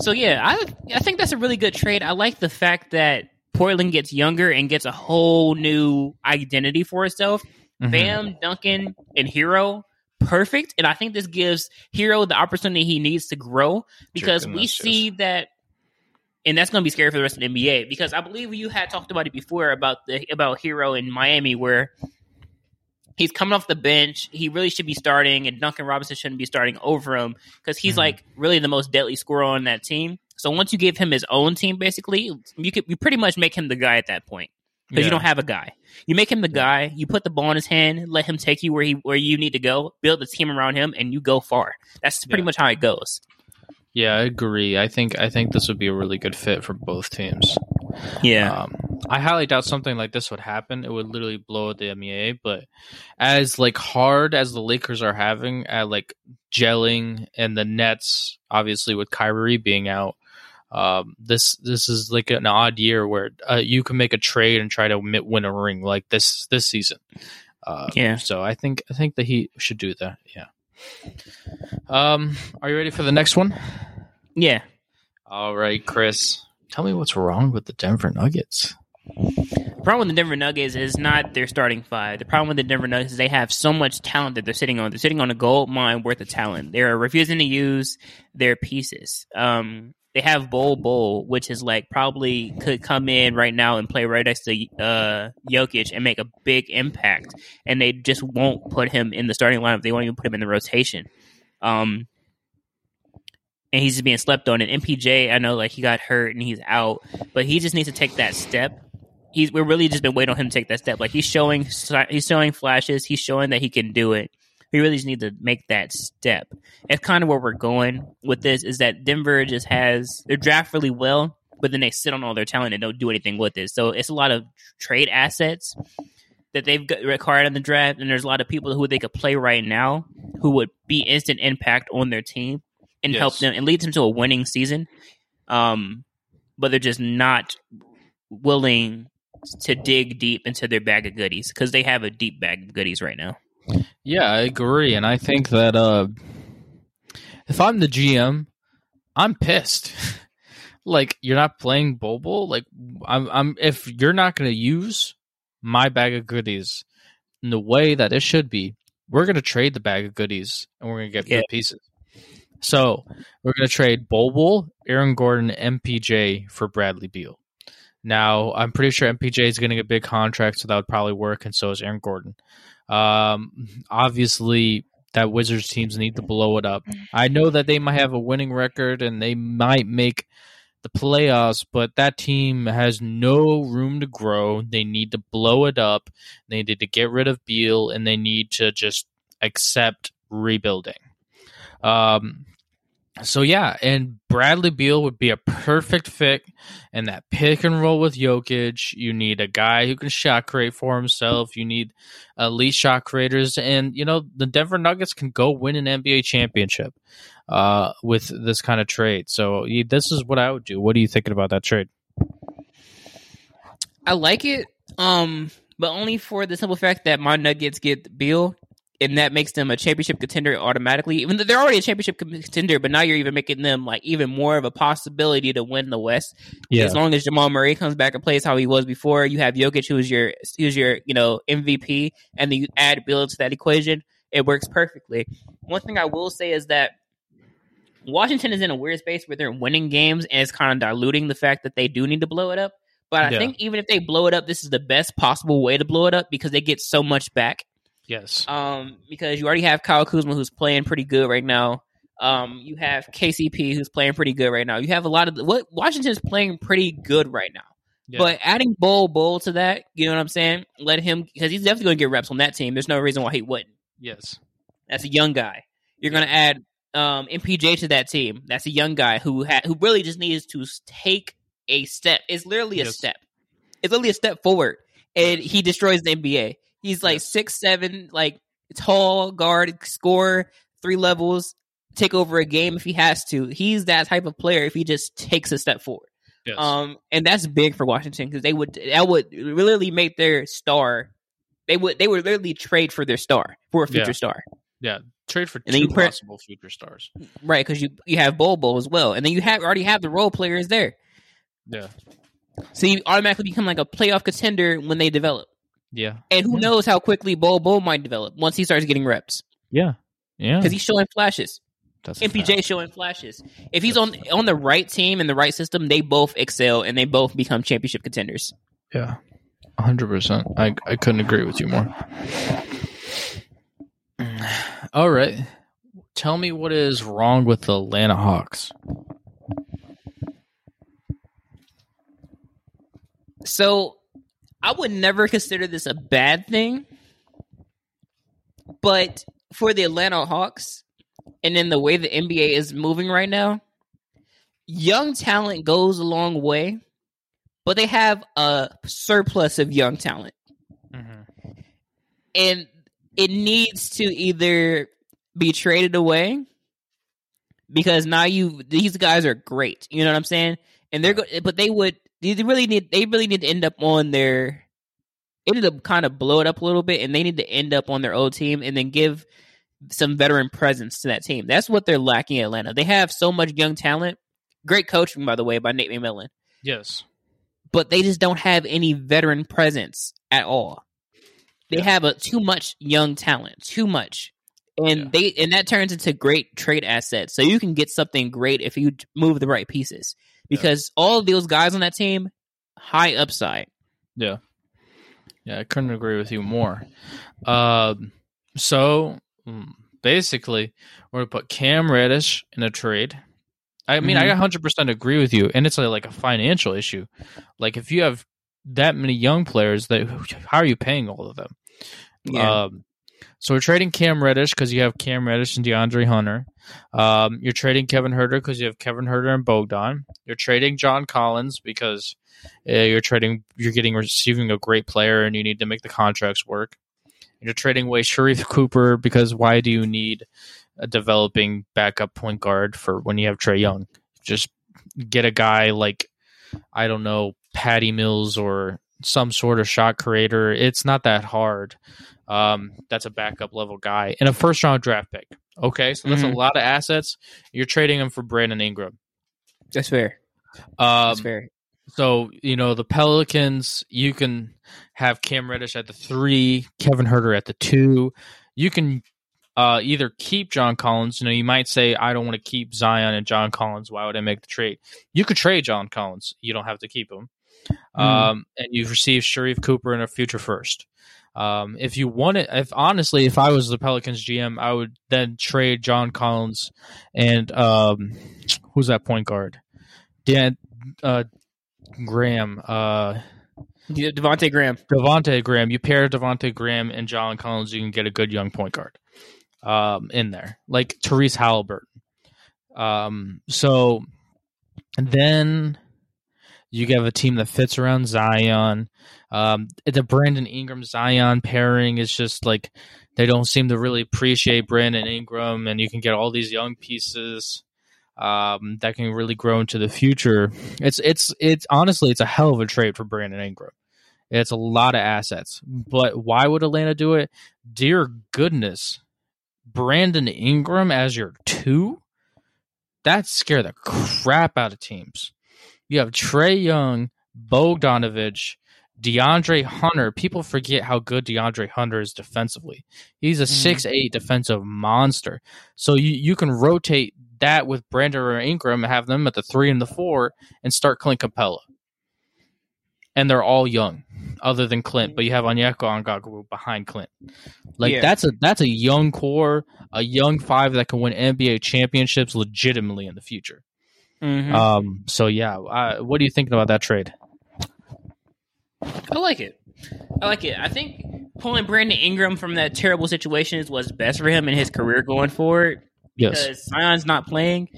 Speaker 1: So yeah, I I think that's a really good trade. I like the fact that Portland gets younger and gets a whole new identity for itself.
Speaker 2: Mm-hmm.
Speaker 1: Bam, Duncan, and Herro, perfect. And I think this gives Herro the opportunity he needs to grow because
Speaker 2: Chicken
Speaker 1: we
Speaker 2: nachos.
Speaker 1: see that, and that's going to be scary for the rest of the NBA. Because I believe you had talked about it before about the about Herro in Miami, where he's coming off the bench. He really should be starting, and Duncan Robinson shouldn't be starting over him because he's
Speaker 2: Mhm.
Speaker 1: like really the most deadly scorer on that team. So once you give him his own team, basically, you could you pretty much make him the guy at that point because you don't have a guy. You make him the guy. You put the ball in his hand, let him take you where he where you need to go. Build the team around him, and you go far. That's pretty
Speaker 2: Yeah.
Speaker 1: much how it goes.
Speaker 2: Yeah, I agree. I think I think this would be a really good fit for both teams.
Speaker 1: Yeah,
Speaker 2: Um, I highly doubt something like this would happen. It would literally blow the NBA. But as like hard as the Lakers are having at like gelling and the Nets, obviously with Kyrie being out, um, this this is like an odd year where uh, you can make a trade and try to win a ring like this this season. Uh,
Speaker 1: Yeah.
Speaker 2: So I think I think the Heat should do that. Yeah. Um, are you ready for the next one?
Speaker 1: yeah.
Speaker 2: All right, Chris. Tell me what's wrong with the Denver Nuggets.
Speaker 1: The problem with the Denver Nuggets is not their starting five. The problem with the Denver Nuggets is they have so much talent that they're sitting on. They're sitting on a gold mine worth of talent. They're refusing to use their pieces. Um, they have Bol Bol, which is like probably could come in right now and play right next to uh, Jokic and make a big impact. And they just won't put him in the starting lineup. They won't even put him in the rotation. Um, and he's just being slept on. And MPJ, I know like he got hurt and he's out, but he just needs to take that step. He's we're really just been waiting on him to take that step. Like he's showing he's showing flashes. He's showing that he can do it. We really just need to make that step. It's kind of where we're going with this. Is that Denver just has their draft really well, but then they sit on all their talent and don't do anything with it. So it's a lot of trade assets that they've got required in the draft, and there's a lot of people who they could play right now who would be instant impact on their team and help
Speaker 2: Yes.
Speaker 1: them and lead them to a winning season. Um, but they're just not willing to dig deep into their bag of goodies because they have a deep bag of goodies right now.
Speaker 2: Yeah, I agree, and I think that uh, if I'm the GM, I'm pissed. like you're not playing Bobo. Like I'm, I'm if you're not going to use my bag of goodies in the way that it should be, we're going to trade the bag of goodies and we're going to get
Speaker 1: Yeah.
Speaker 2: good pieces. So we're going to trade Bobo, Aaron Gordon, MPJ for Bradley Beal. Now I'm pretty sure MPJ is getting a big contract, so that would probably work, and so is Aaron Gordon. Um, obviously, that Wizards teams need to blow it up. I know that they might have a winning record and they might make the playoffs, but that team has no room to grow. They need to blow it up. They need to get rid of Beal and they need to just accept rebuilding. Um, so yeah, and Bradley Beal would be a perfect fit in that pick and roll with Jokic. You need a guy who can shot create for himself. You need elite shot creators, and you know the Denver Nuggets can go win an NBA championship uh, with this kind of trade. So this is what I would do. What are you thinking about that trade?
Speaker 1: I like it, um, but only for the simple fact that my Nuggets get Beal, and that makes them a championship contender automatically. Even though they're already a championship contender, but now you're even making them like even more of a possibility to win the West. As long as Jamal Murray comes back and plays how he was before, you have Jokic, who's your who's your you know MVP, and then you add Beal to that equation. It works perfectly. One thing I will say is that Washington is in a weird space where they're winning games, and it's kind of diluting the fact that they do need to blow it up. But I
Speaker 2: Yeah.
Speaker 1: think even if they blow it up, this is the best possible way to blow it up because they get so much back.
Speaker 2: Yes,
Speaker 1: Um, because you already have Kyle Kuzma who's playing pretty good right now. Um, you have KCP who's playing pretty good right now. You have a lot of the, what Washington's playing pretty good right now.
Speaker 2: Yeah.
Speaker 1: But adding Bol Bol to that, you know what I'm saying? Let him because he's definitely going to get reps on that team. There's no reason why he wouldn't.
Speaker 2: yes,
Speaker 1: That's a young guy. You're going to add um, MPJ to that team. That's a young guy who ha- who really just needs to take a step. It's literally a
Speaker 2: Yes.
Speaker 1: step. It's literally a step forward, and he destroys the NBA. He's like
Speaker 2: Yes.
Speaker 1: six seven, like tall guard, score three levels, take over a game if he has to. He's that type of player if he just takes a step forward.
Speaker 2: yes.
Speaker 1: Um, and that's big for Washington because they would that would literally make their star. They would they would literally trade for their star for a future
Speaker 2: Yeah.
Speaker 1: star.
Speaker 2: yeah. Trade for
Speaker 1: and
Speaker 2: two
Speaker 1: put-
Speaker 2: possible future stars.
Speaker 1: Right, because you you have Bol Bol as well, and then you have already have the role players there,
Speaker 2: Yeah,
Speaker 1: so you automatically become like a playoff contender when they develop.
Speaker 2: Yeah,
Speaker 1: And who
Speaker 2: Yeah.
Speaker 1: knows how quickly Bol Bol might develop once he starts getting reps
Speaker 2: yeah, yeah.
Speaker 1: because he's showing flashes.
Speaker 2: That's
Speaker 1: MPJ showing flashes. If he's on on the right team and the right system, they both excel and they both become championship contenders.
Speaker 2: Yeah, hundred percent. I I couldn't agree with you more. Mm. All right, tell me what is wrong with the Atlanta Hawks.
Speaker 1: So I would never consider this a bad thing. But for the Atlanta Hawks and in the way the NBA is moving right now, young talent goes a long way, but they have a surplus of young talent. Mm-hmm. And it needs to either be traded away because now you these guys are great. You know what I'm saying? And they're go- but they would they really need they really need to end up on their they need to kind of blow it up a little bit and they need to end up on their old team and then give some veteran presence to that team. That's what they're lacking in Atlanta. They have so much young talent. Great coaching, by the way, by Nate McMillan.
Speaker 2: Yes.
Speaker 1: But they just don't have any veteran presence at all. They
Speaker 2: Yeah.
Speaker 1: have a too much young talent, too much. And
Speaker 2: Yeah.
Speaker 1: they and that turns into great trade assets. So you can get something great if you move the right pieces. Because all of those guys on that team, high upside.
Speaker 2: Yeah. Yeah, I couldn't agree with you more. Um, so mm, basically, we're gonna put Cam Reddish in a trade. I mean, I 100% agree with you, and it's like a financial issue. Like, if you have that many young players, that how are you paying all of them? Um, so we're trading Cam Reddish because you have Cam Reddish and DeAndre Hunter. Um, you're trading Kevin Huerter because you have Kevin Huerter and Bogdan. You're trading John Collins because uh, you're trading, you're getting receiving a great player, and you need to make the contracts work. And you're trading away Sharife Cooper because why do you need a developing backup point guard for when you have Trae Young? Just get a guy like I don't know Patty Mills or some sort of shot creator. It's not that hard. Um, that's a backup level guy and a first round draft pick. Okay, so that's
Speaker 1: Mhm.
Speaker 2: a lot of assets. You're trading him for Brandon Ingram.
Speaker 1: That's fair.
Speaker 2: Um,
Speaker 1: That's fair.
Speaker 2: So you know the Pelicans, you can have Cam Reddish at the three, Kevin Huerter at the two. You can uh, either keep John Collins. You know, you might say, I don't want to keep Zion and John Collins. Why would I make the trade? You could trade John Collins. You don't have to keep him. Um, and you've received Sharife Cooper and a future first. Um, if you want it, if honestly, if I was the Pelicans GM, I would then trade John Collins and um, who's that point guard? Dan uh, Graham. Uh,
Speaker 1: Yeah, Devonte Graham.
Speaker 2: Devonte Graham. You pair Devonte Graham and John Collins, you can get a good young point guard um, in there, like Tyrese Halliburton. Um, so then you have a team that fits around Zion. Um, the Brandon Ingram Zion pairing is just like they don't seem to really appreciate Brandon Ingram, and you can get all these young pieces um, that can really grow into the future. It's it's it's honestly it's a hell of a trade for Brandon Ingram. It's a lot of assets, but why would Atlanta do it? Dear goodness, Brandon Ingram as your two? That scare the crap out of teams. You have Trae Young, Bogdanovich, DeAndre Hunter. People forget how good DeAndre Hunter is defensively. He's a
Speaker 1: Mhm.
Speaker 2: six eight defensive monster. So you, you can rotate that with Brandon or Ingram and have them at the three and the four and start Clint Capela. And they're all young, other than Clint, but you have Onyeka Okongwu behind Clint. Like
Speaker 1: Yeah.
Speaker 2: that's a that's a young core, a young five that can win NBA championships legitimately in the future.
Speaker 1: Mhm.
Speaker 2: Um. So yeah, uh, what are you thinking about that trade?
Speaker 1: I like it. I like it. I think pulling Brandon Ingram from that terrible situation is what's best for him and his career going forward.
Speaker 2: Yes.
Speaker 1: Because Zion's not playing,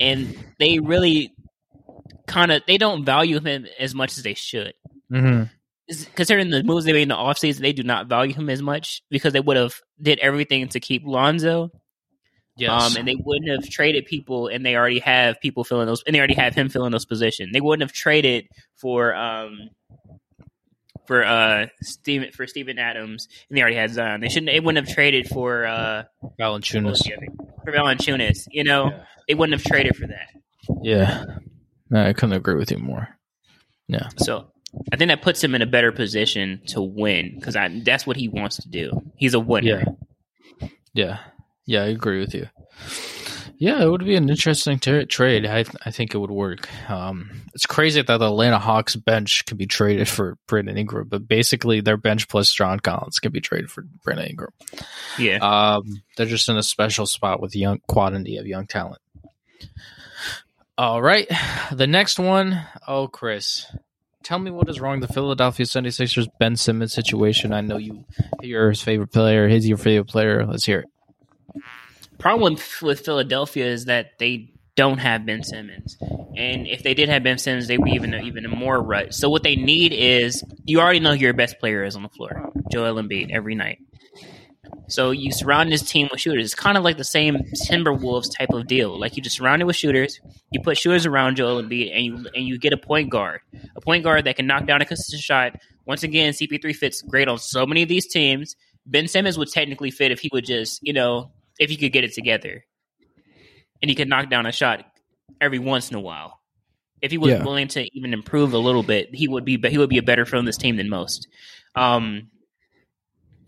Speaker 1: and they really kind of they don't value him as much as they should.
Speaker 2: Mm-hmm.
Speaker 1: Considering the moves they made in the offseason, they do not value him as much because they would have did everything to keep Lonzo.
Speaker 2: Yes.
Speaker 1: Um, and they wouldn't have traded people, and they already have people filling those, and they already have him filling those positions. They wouldn't have traded for um for uh Steven for Steven Adams, and they already had Zion. They shouldn't. They wouldn't have traded for uh
Speaker 2: Valanciunas.
Speaker 1: for Valanciunas. You know,
Speaker 2: Yeah.
Speaker 1: they wouldn't have traded for that.
Speaker 2: Yeah. No, I couldn't agree with you more. Yeah.
Speaker 1: So I think that puts him in a better position to win because that's what he wants to do. He's a winner.
Speaker 2: Yeah. Yeah. Yeah, I agree with you. Yeah, it would be an interesting tra- trade. I I think it would work. Um, it's crazy that the Atlanta Hawks bench can be traded for Brandon Ingram, but basically their bench plus John Collins can be traded for Brandon Ingram.
Speaker 1: Yeah.
Speaker 2: Um, they're just in a special spot with young quantity of young talent. All right, the next one. Oh, Chris, tell me what is wrong with the Philadelphia 76ers Ben Simmons situation. I know you, you're his favorite player. He's your favorite player. Let's hear it.
Speaker 1: Problem with, Philadelphia is that they don't have Ben Simmons, and if they did have Ben Simmons, they would be even even more rut. So what they need is you already know who your best player is on the floor, Joel Embiid, every night. So you surround this team with shooters. It's kind of like the same Timberwolves type of deal. Like you just surround it with shooters. You put shooters around Joel Embiid, and you and you get a point guard, a point guard that can knock down a consistent shot. Once again, CP3 fits great on so many of these teams. Ben Simmons would technically fit if he would just, you know, if he could get it together, and he could knock down a shot every once in a while. If he was
Speaker 2: Yeah.
Speaker 1: willing to even improve a little bit, he would be he would be a better on this team than most. Um,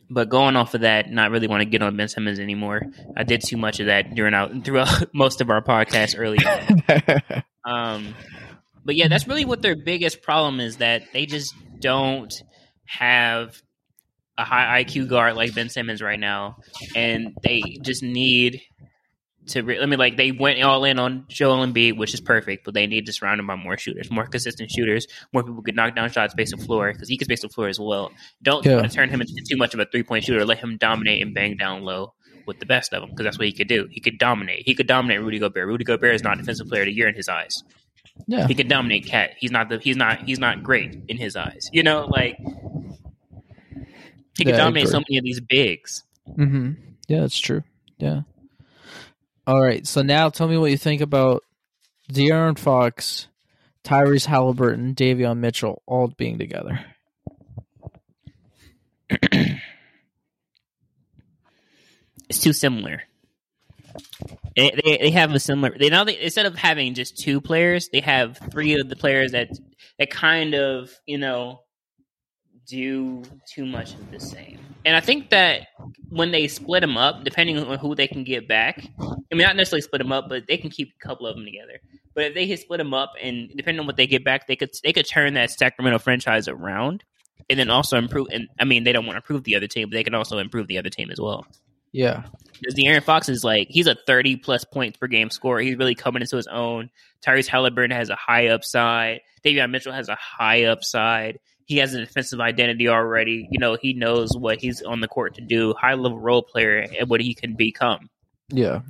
Speaker 1: but going off of that, not really want to get on Ben Simmons anymore. I did too much of that during out throughout most of our podcast earlier. Um, but yeah, that's really what their biggest problem is that they just don't have a high IQ guard like Ben Simmons right now, and they just need to. Re- I mean, like they went all in on Joel Embiid, which is perfect, but they need to surround him by more shooters, more consistent shooters, more people could knock down shots, space the floor because he can space the floor as well. Don't
Speaker 2: Yeah.
Speaker 1: want to turn him into too much of a three point shooter. Let him dominate and bang down low with the best of them because that's what he could do. He could dominate. He could dominate Rudy Gobert. Rudy Gobert is not defensive player of the year in his eyes
Speaker 2: yeah.
Speaker 1: he could dominate KAT. He's not the he's not he's not great in his eyes. You know, like he could
Speaker 2: Yeah,
Speaker 1: dominate so many of these bigs.
Speaker 2: Mm-hmm. Yeah, that's true. Yeah. All right. So now tell me what you think about De'Aaron Fox, Tyrese Halliburton, Davion Mitchell all being together.
Speaker 1: It's too similar. they, they, they have a similar. They now they, instead of having just two players, they have three of the players that that kind of you know do too much of the same. And I think that when they split them up, depending on who they can get back, I mean, not necessarily split them up, but they can keep a couple of them together. But if they split them up, and depending on what they get back, they could they could turn that Sacramento franchise around, and then also improve. And I mean, they don't want to improve the other team, but they can also improve the other team as well.
Speaker 2: Yeah,
Speaker 1: because Aaron Fox is like he's a thirty plus points per game scorer. He's really coming into his own. Tyrese Halliburton has a high upside. Davion Mitchell has a high upside he has a defensive identity already. You know, he knows what he's on the court to do. High level role player and what he can become.
Speaker 2: Yeah,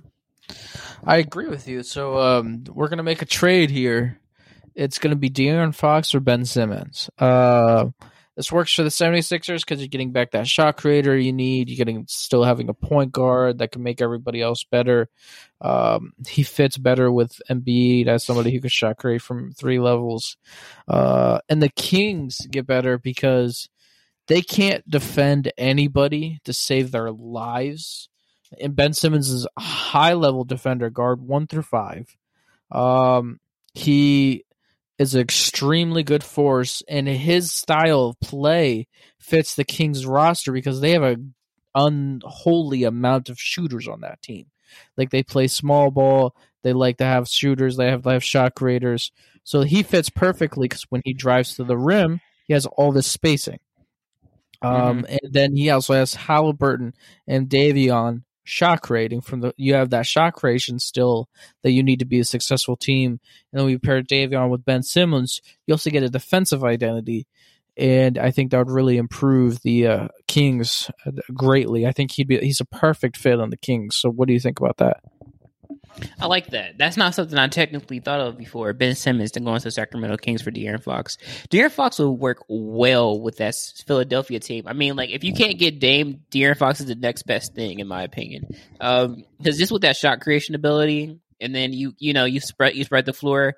Speaker 2: I agree with you. So um, we're gonna make a trade here. It's gonna be De'Aaron Fox or Ben Simmons. Uh, this works for the 76ers because you're getting back that shot creator you need. You're getting still having a point guard that can make everybody else better. Um, he fits better with Embiid as somebody who can shot create from three levels. Uh, and the Kings get better because they can't defend anybody to save their lives. And Ben Simmons is a high level defender, guard one through five. Um, he is an extremely good force, and his style of play fits the Kings roster because they have a unholy amount of shooters on that team. Like they play small ball, they like to have shooters, they have they have shot creators. So he fits perfectly because when he drives to the rim, he has all this spacing. Um, mm-hmm. and then he also has Halliburton and Davion shot rating from the you have that shock creation still that you need to be a successful team. And then we pair Davion with Ben Simmons, you also get a defensive identity. And I think that would really improve the uh, Kings uh, greatly. I think he'd be he's a perfect fit on the Kings. So what do you think about that?
Speaker 1: I like that. That's not something I technically thought of before. Ben Simmons to go into Sacramento Kings for De'Aaron Fox. De'Aaron Fox will work well with that Philadelphia team. I mean, like if you can't get Dame, De'Aaron Fox is the next best thing in my opinion. Because um, just with that shot creation ability, and then you you know you spread you spread the floor.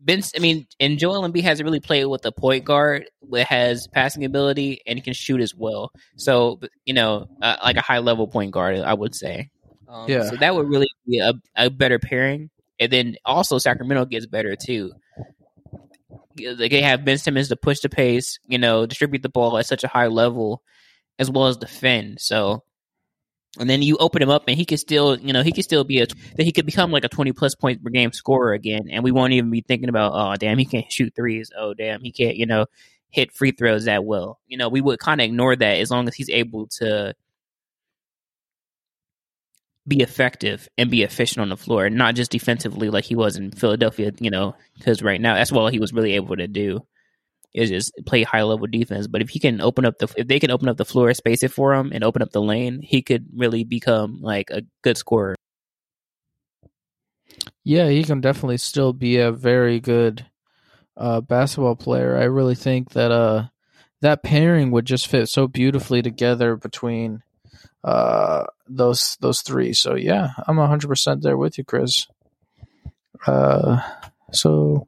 Speaker 1: Ben, I mean, and Joel Embiid hasn't really played with a point guard that has passing ability and can shoot as well. So you know, uh, like a high level point guard, I would say. Um, yeah. So that would really be a, a better pairing. And then also Sacramento gets better too. They have Ben Simmons to push the pace, you know, distribute the ball at such a high level, as well as defend. So, and then you open him up, and he could still, you know, he could still be a that he could become like a twenty plus point per game scorer again, and we won't even be thinking about, oh damn, he can't shoot threes. Oh damn, he can't, you know, hit free throws that well. You know, we would kind of ignore that as long as he's able to be effective and be efficient on the floor, not just defensively like he was in Philadelphia. You know, because right now that's all he was really able to do is just play high level defense. But if he can open up the if they can open up the floor, space it for him, and open up the lane, he could really become like a good scorer.
Speaker 2: Yeah, he can definitely still be a very good uh, basketball player. I really think that uh, that pairing would just fit so beautifully together between uh, those those three. So yeah, I'm 100 percent there with you, Chris. Uh, so.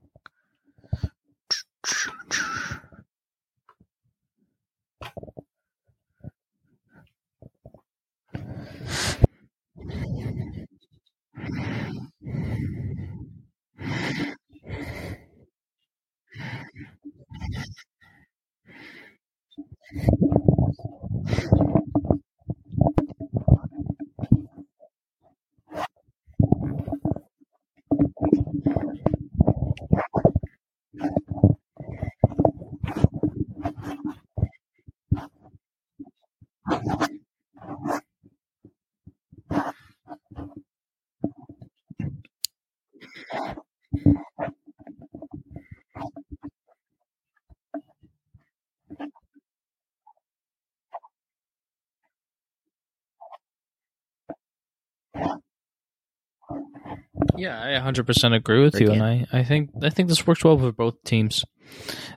Speaker 2: Yeah, I 100% agree with you, and I, I think I think this works well for both teams.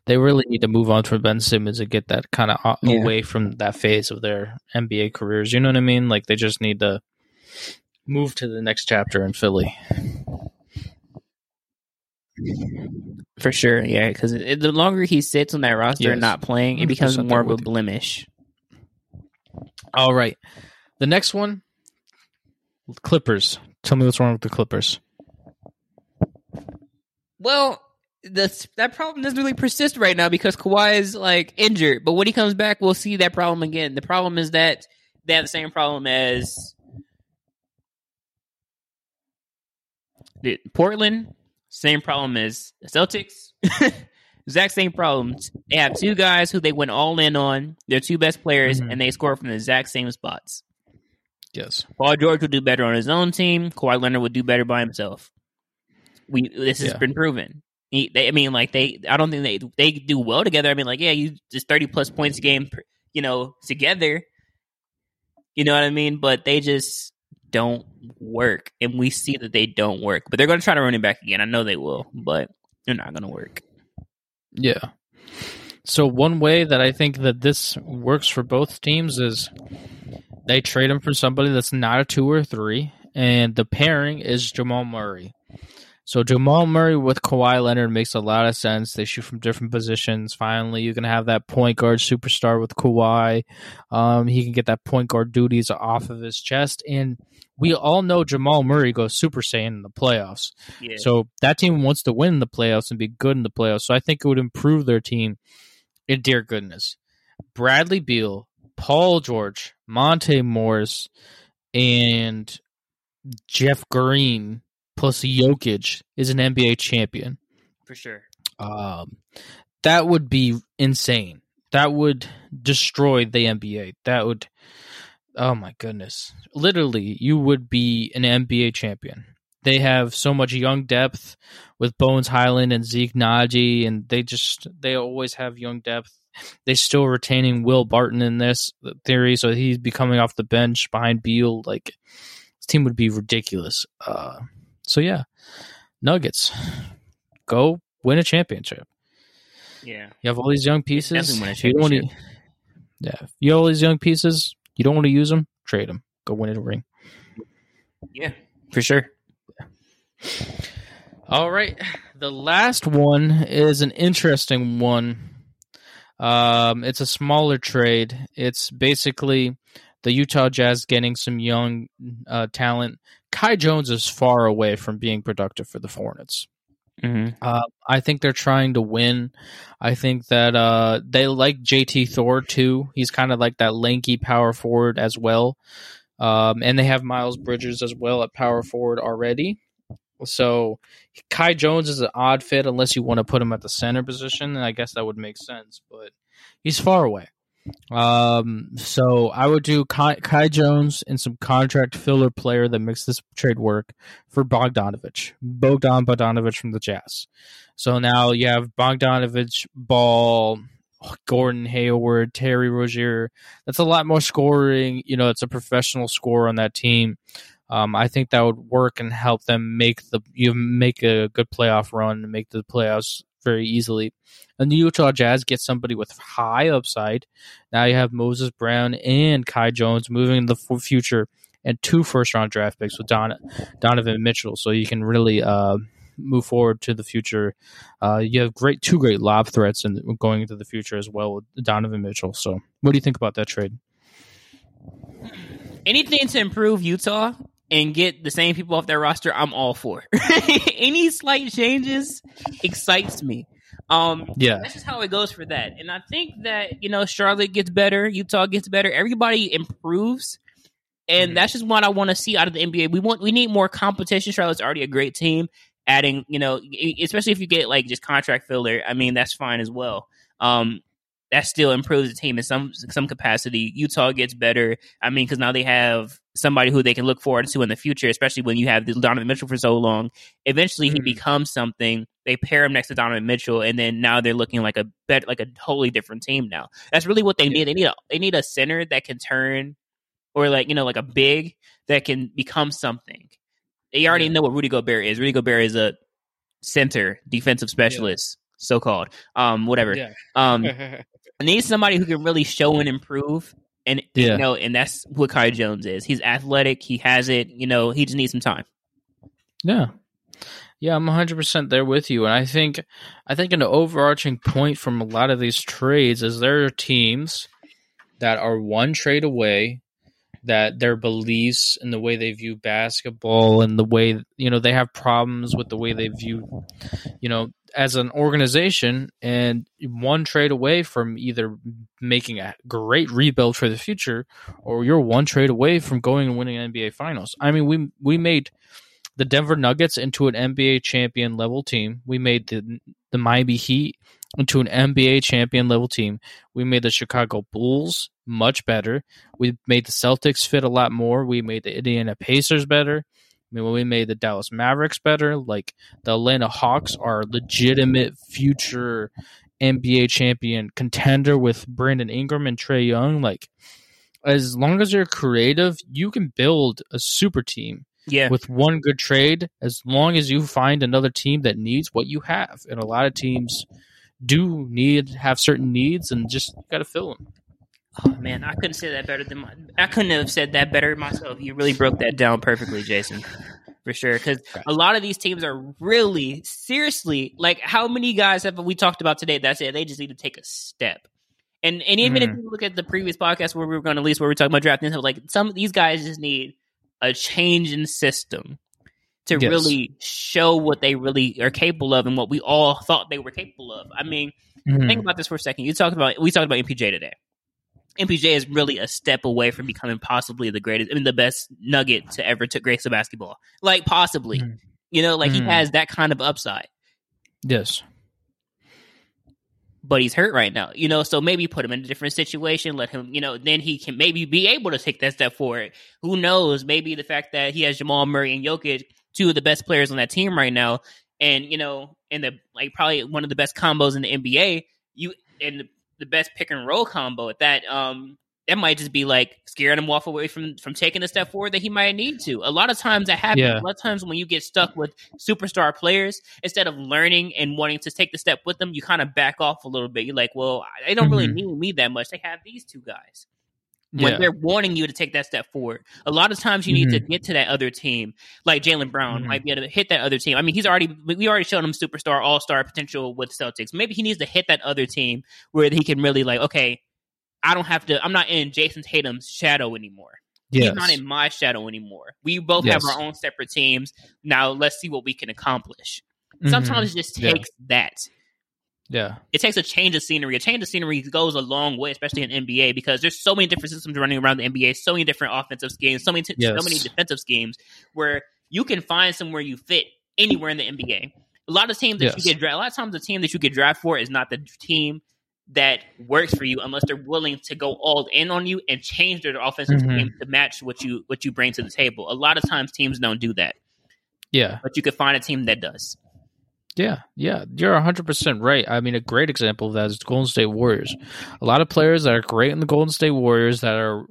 Speaker 2: They really need to move on from Ben Simmons and get that kind of yeah. away from that phase of their NBA careers. You know what I mean? Like they just need to move to the next chapter in Philly.
Speaker 1: For sure, yeah. Because the longer he sits on that roster yes. and not playing, it becomes more of a blemish.
Speaker 2: All right, the next one, Clippers Tell me what's wrong with the Clippers.
Speaker 1: Well, the, that problem doesn't really persist right now because Kawhi is like injured. But when he comes back, we'll see that problem again. The problem is that they have the same problem as Portland. Same problem as the Celtics. exact same problems. They have two guys who they went all in on. They're two best players,
Speaker 2: Mhm.
Speaker 1: and they score from the exact same spots.
Speaker 2: Yes.
Speaker 1: Paul George would do better on his own team. Kawhi Leonard would do better by himself. We this has
Speaker 2: Yeah.
Speaker 1: been proven. He, they, I mean, like they, I don't think they they do well together. I mean, like yeah, you just thirty plus points a game, you know, together. You know what I mean? But they just don't work, and we see that they don't work. But they're going to try to run it back again. I know they will, but they're not going to work.
Speaker 2: Yeah. So one way that I think that this works for both teams is they trade him for somebody that's not a two or three, and the pairing is Jamal Murray. So Jamal Murray with Kawhi Leonard makes a lot of sense. They shoot from different positions. Finally, you can have that point guard superstar with Kawhi. Um, he can get that point guard duties off of his chest, and we all know Jamal Murray goes Super Saiyan in the playoffs.
Speaker 1: Yeah.
Speaker 2: So that team wants to win the playoffs and be good in the playoffs. So I think it would improve their team. And dear goodness, Bradley Beal, Paul George, Monte Morris, and Jeff Green plus Jokic is an NBA champion.
Speaker 1: for sure.
Speaker 2: Um, that would be insane. That would destroy the NBA. That would, oh my goodness, literally, you would be an NBA champion. They have so much young depth with Bones Hyland and Zeke Nnaji, and they just they always have young depth. They still retaining Will Barton in this theory, so he's be coming off the bench behind Beal. Like this team would be ridiculous. Uh, so yeah, Nuggets, go win a championship.
Speaker 1: Yeah.
Speaker 2: You have all these young pieces. You don't wanna- yeah, you have all these young pieces. You don't want to use them. Trade them. Go win a ring.
Speaker 1: Yeah. For sure.
Speaker 2: All right. The last one is an interesting one. Um, it's a smaller trade. It's basically the Utah Jazz getting some young uh, talent. Kai Jones is far away from being productive for the Hornets.
Speaker 1: Mm-hmm.
Speaker 2: Uh, I think they're trying to win. I think that uh, they like JT Thor too. He's kind of like that lanky power forward as well. Um, and they have Miles Bridges as well at power forward already. So Kai Jones is an odd fit unless you want to put him at the center position, and I guess that would make sense. But he's far away. Um, so I would do Kai, Kai Jones and some contract filler player that makes this trade work for Bogdanovich, Bogdan Bogdanovich from the Jazz. So now you have Bogdanovich, Ball, Gordon Hayward, Terry Rozier. That's a lot more scoring. You know, it's a professional scorer on that team. Um, I think that would work and help them make the you make a good playoff run and make the playoffs very easily. And the Utah Jazz get somebody with high upside. Now you have Moses Brown and Kai Jones moving in the future, and two first round draft picks with Don, Donovan Mitchell. So you can really uh, move forward to the future. Uh, you have great two great lob threats and going into the future as well with Donovan Mitchell. So what do you think about that trade?
Speaker 1: anything to improve Utah and get the same people off their roster, I'm all for. Any slight changes excites me. Um,
Speaker 2: Yeah,
Speaker 1: that's just how it goes for that. And I think that you know Charlotte gets better, Utah gets better, everybody improves, and
Speaker 2: Mhm.
Speaker 1: that's just what I want to see out of the NBA. We want we need more competition. Charlotte's already a great team. Adding, you know, especially if you get like just contract filler, I mean that's fine as well. Um, that still improves the team in some some capacity. Utah gets better. I mean, because now they have somebody who they can look forward to in the future, especially when you have Donovan Mitchell for so long. Eventually, he
Speaker 2: Mhm.
Speaker 1: becomes something. They pair him next to Donovan Mitchell, and then now they're looking like a bet, like a totally different team. Now that's really what they need. They need a they need a center that can turn, or like you know, like a big that can become something. They already
Speaker 2: Yeah.
Speaker 1: know what Rudy Gobert is. Rudy Gobert is a center defensive specialist, so called. Um, whatever.
Speaker 2: Yeah.
Speaker 1: Um, I need somebody who can really show and improve. And
Speaker 2: Yeah.
Speaker 1: you know, and that's what Kai Jones is. He's athletic. He has it. You know, he just needs some time.
Speaker 2: Yeah. Yeah, I'm 100% there with you. And I think I think an overarching point from a lot of these trades is there are teams that are one trade away that their beliefs and the way they view basketball and the way you know they have problems with the way they view you know as an organization and one trade away from either making a great rebuild for the future or you're one trade away from going and winning NBA finals. I mean we we made the Denver Nuggets into an NBA champion level team. We made the the Miami Heat into an NBA champion level team. We made the Chicago Bulls much better. We made the Celtics fit a lot more. We made the Indiana Pacers better. I mean, when we made the Dallas Mavericks better, like the Atlanta Hawks are legitimate future NBA champion contender with Brandon Ingram and Trae Young. Like, as long as you're creative, you can build a super team.
Speaker 1: Yeah.
Speaker 2: With one good trade, as long as you find another team that needs what you have, and a lot of teams do need have certain needs, and just got to fill them.
Speaker 1: Oh man, I couldn't say that better than my, I couldn't have said that better myself. You really broke that down perfectly, Jason, for sure. Because a lot of these teams are really seriously like, how many guys have we talked about today That's it. they just need to take a step? And and even mm. if you look at the previous podcast where we were going to at least where we are talking about drafting, like some of these guys just need a change in system to yes. really show what they really are capable of and what we all thought they were capable of. I mean, mm-hmm. think about this for a second. You talked about we talked about MPJ today. MPJ is really a step away from becoming possibly the greatest, I mean, the best nugget to ever to grace the basketball. Like possibly, mm-hmm. you know, like mm-hmm. he has that kind of upside.
Speaker 2: Yes,
Speaker 1: but he's hurt right now, you know. So maybe put him in a different situation. Let him, you know, then he can maybe be able to take that step forward. Who knows? Maybe the fact that he has Jamal Murray and Jokic, two of the best players on that team right now, and you know, and the like probably one of the best combos in the NBA. You and the best pick and roll combo at that. Um, that might just be like scaring him off away from from taking a step forward that he might need to. A lot of times that happens. Yeah. A lot of times when you get stuck with superstar players, instead of learning and wanting to take the step with them, you kind of back off a little bit. You're like, well, they don't mm-hmm. really need me that much. They have these two guys when yeah. they're wanting you to take that step forward. A lot of times you need mm-hmm. to get to that other team, like Jaylen Brown mm-hmm. might be able to hit that other team. I mean, he's already we already shown him superstar, all star potential with Celtics. Maybe he needs to hit that other team where he can really like, okay, I don't have to. I'm not in Jayson Tatum's shadow anymore. Yes. He's not in my shadow anymore. We both yes. have our own separate teams. Now let's see what we can accomplish. Mm-hmm. Sometimes it just takes yeah. that
Speaker 2: yeah.
Speaker 1: It takes a change of scenery. A change of scenery goes a long way, especially in NBA, because there's so many different systems running around the NBA, so many different offensive schemes, so many t- yes. so many defensive schemes where you can find somewhere you fit anywhere in the NBA. A lot of teams that yes. you get drafted, a lot of times the team that you get drafted for is not the team that works for you unless they're willing to go all in on you and change their offensive mm-hmm. game to match what you what you bring to the table. A lot of times teams don't do that.
Speaker 2: Yeah.
Speaker 1: But you could find a team that does.
Speaker 2: Yeah, yeah, you're 100% right. I mean, a great example of that is the Golden State Warriors. A lot of players that are great in the Golden State Warriors that are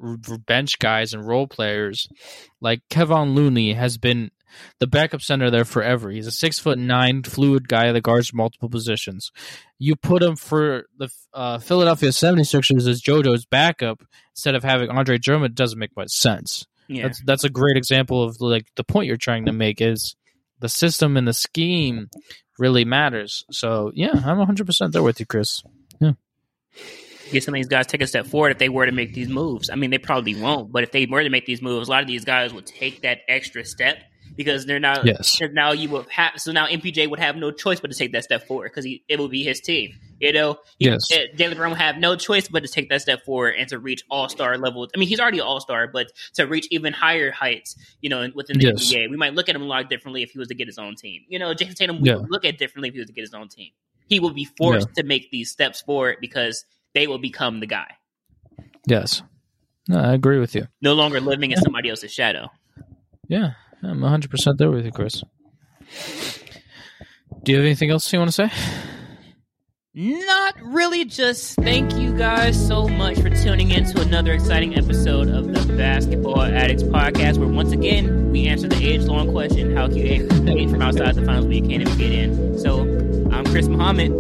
Speaker 2: bench guys and role players, like Kevon Looney, has been the backup center there forever. He's a six foot nine fluid guy that guards multiple positions. You put him for the uh, Philadelphia 76ers as JoJo's backup instead of having Andre Drummond doesn't make much sense. Yeah. That's that's a great example of like the point you're trying to make is the system and the scheme really matters. So yeah, I'm 100 percent there with you, Chris. Yeah.
Speaker 1: Get some of these guys take a step forward if they were to make these moves. I mean, they probably won't, but if they were to make these moves, a lot of these guys would take that extra step because they're now yes. now you would have so now MPJ would have no choice but to take that step forward because it will be his team. You know, he, yes. Eh, Jaylen Brown will have no choice but to take that step forward and to reach All Star level. I mean, he's already All Star, but to reach even higher heights, you know, within the yes. NBA, we might look at him a lot differently if he was to get his own team. You know, Jayson Tatum yeah. would look at differently if he was to get his own team. He will be forced yeah. to make these steps forward because they will become the guy.
Speaker 2: Yes. No, I agree with you.
Speaker 1: No longer living in somebody else's shadow.
Speaker 2: Yeah, I'm 100% there with you, Chris. Do you have anything else you want to say?
Speaker 1: Not really, just thank you guys so much for tuning in to another exciting episode of the Basketball Addicts podcast, where once again we answer the age long question how can you age from outside the finals but you can't even get in? So I'm Chris Muhammad.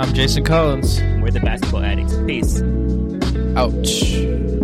Speaker 2: I'm Jason Collins.
Speaker 1: We're the Basketball Addicts. Peace.
Speaker 2: Ouch.